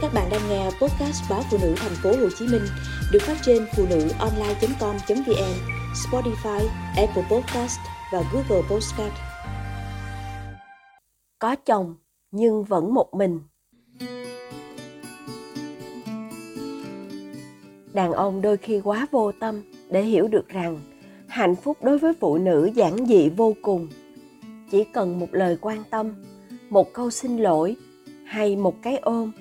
Các bạn đang nghe podcast báo phụ nữ thành phố Hồ Chí Minh được phát trên phụ nữ online.com.vn, Spotify, Apple Podcast và Google Podcast. Có chồng nhưng vẫn một mình. Đàn ông đôi khi quá vô tâm để hiểu được rằng hạnh phúc đối với phụ nữ giản dị vô cùng. Chỉ cần một lời quan tâm, một câu xin lỗi hay một cái ôm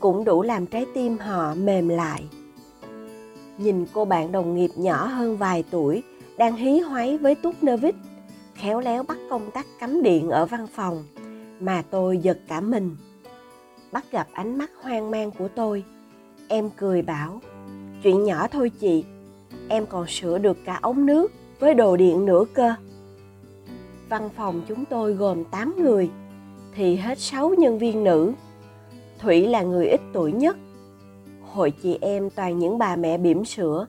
cũng đủ làm trái tim họ mềm lại. Nhìn cô bạn đồng nghiệp nhỏ hơn vài tuổi đang hí hoáy với tút nơ vít khéo léo bắt công tắc cắm điện ở văn phòng mà tôi giật cả mình. Bắt gặp ánh mắt hoang mang của tôi, em cười bảo, chuyện nhỏ thôi chị, em còn sửa được cả ống nước với đồ điện nữa cơ. Văn phòng chúng tôi gồm 8 người, thì hết 6 nhân viên nữ. Thủy là người ít tuổi nhất. Hội chị em toàn những bà mẹ bỉm sữa,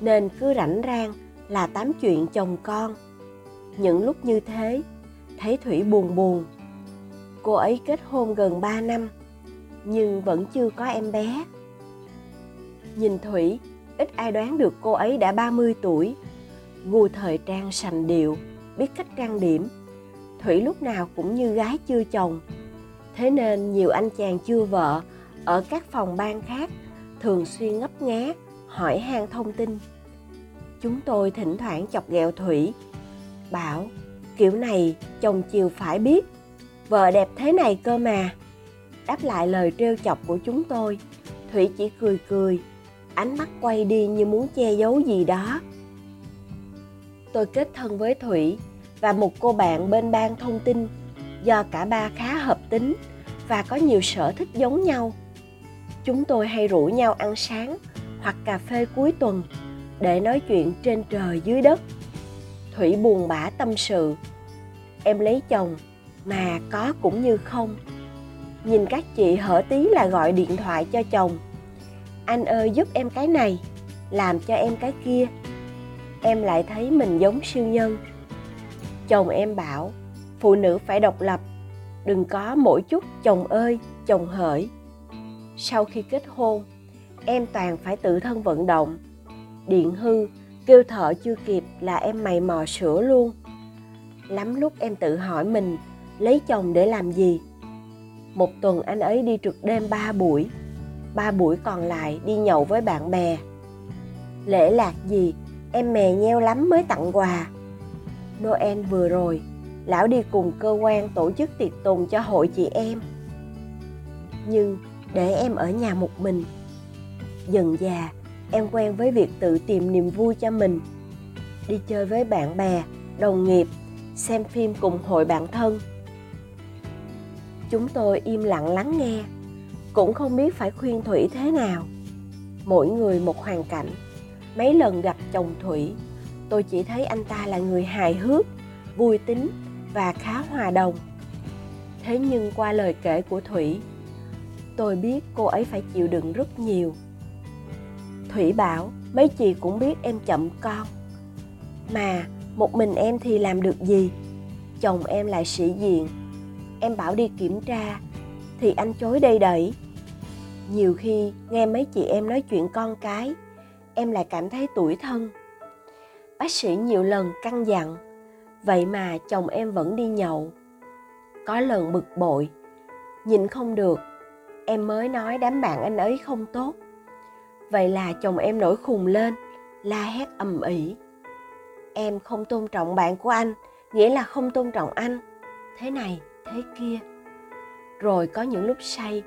nên cứ rảnh rang là tám chuyện chồng con. Những lúc như thế, thấy Thủy buồn buồn. Cô ấy kết hôn gần 3 năm, nhưng vẫn chưa có em bé. Nhìn Thủy, ít ai đoán được cô ấy đã 30 tuổi. Gu thời trang sành điệu, biết cách trang điểm. Thủy lúc nào cũng như gái chưa chồng, thế nên nhiều anh chàng chưa vợ ở các phòng ban khác thường xuyên ngấp nghé, hỏi han thông tin. Chúng tôi thỉnh thoảng chọc ghẹo thủy, bảo, kiểu này chồng chiều phải biết, vợ đẹp thế này cơ mà. Đáp lại lời trêu chọc của chúng tôi, thủy chỉ cười cười, ánh mắt quay đi như muốn che giấu gì đó. Tôi kết thân với thủy và một cô bạn bên ban thông tin do cả ba khá hợp tính và có nhiều sở thích giống nhau. Chúng tôi hay rủ nhau ăn sáng hoặc cà phê cuối tuần để nói chuyện trên trời dưới đất. Thủy buồn bã tâm sự. Em lấy chồng mà có cũng như không. Nhìn các chị hở tí là gọi điện thoại cho chồng. Anh ơi giúp em cái này, làm cho em cái kia. Em lại thấy mình giống siêu nhân. Chồng em bảo phụ nữ phải độc lập. Đừng có mỗi chút chồng ơi, chồng hỡi. Sau khi kết hôn, em toàn phải tự thân vận động. Điện hư kêu thợ chưa kịp là em mày mò sửa luôn. Lắm lúc em tự hỏi mình, lấy chồng để làm gì? Một tuần anh ấy đi trực đêm ba buổi. Ba buổi còn lại đi nhậu với bạn bè. Lễ lạc gì, em mè nheo lắm mới tặng quà. Noel vừa rồi lão đi cùng cơ quan tổ chức tiệc tùng cho hội chị em. Nhưng để em ở nhà một mình, dần già, em quen với việc tự tìm niềm vui cho mình. Đi chơi với bạn bè, đồng nghiệp, xem phim cùng hội bạn thân. Chúng tôi im lặng lắng nghe, cũng không biết phải khuyên thủy thế nào. Mỗi người một hoàn cảnh. Mấy lần gặp chồng thủy, tôi chỉ thấy anh ta là người hài hước, vui tính và khá hòa đồng. Thế nhưng qua lời kể của thủy, tôi biết cô ấy phải chịu đựng rất nhiều. Thủy bảo, mấy chị cũng biết em chậm con, mà một mình em thì làm được gì? Chồng em lại sĩ diện. Em bảo đi kiểm tra, thì anh chối đây đẩy nhiều khi nghe mấy chị em nói chuyện con cái, em lại cảm thấy tủi thân. Bác sĩ nhiều lần căn dặn vậy mà chồng em vẫn đi nhậu. Có lần bực bội nhìn không được. Em mới nói đám bạn anh ấy không tốt. Vậy là chồng em nổi khùng lên, la hét ầm ĩ. Em không tôn trọng bạn của anh, nghĩa là không tôn trọng anh. Thế này, thế kia. Rồi có những lúc say,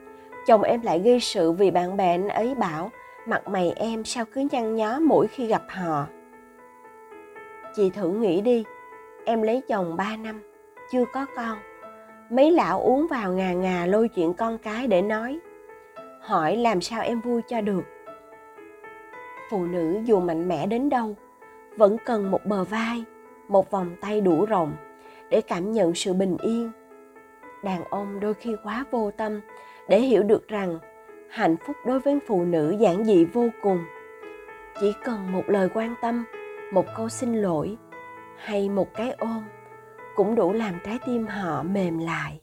chồng em lại gây sự vì bạn bè anh ấy bảo, mặt mày em sao cứ nhăn nhó mỗi khi gặp họ? Chị thử nghĩ đi em lấy chồng 3 năm, chưa có con. Mấy lão uống vào ngà ngà lôi chuyện con cái để nói. Hỏi làm sao em vui cho được. Phụ nữ dù mạnh mẽ đến đâu, vẫn cần một bờ vai, một vòng tay đủ rộng để cảm nhận sự bình yên. Đàn ông đôi khi quá vô tâm để hiểu được rằng hạnh phúc đối với phụ nữ giản dị vô cùng. Chỉ cần một lời quan tâm, một câu xin lỗi hay một cái ôm cũng đủ làm trái tim họ mềm lại.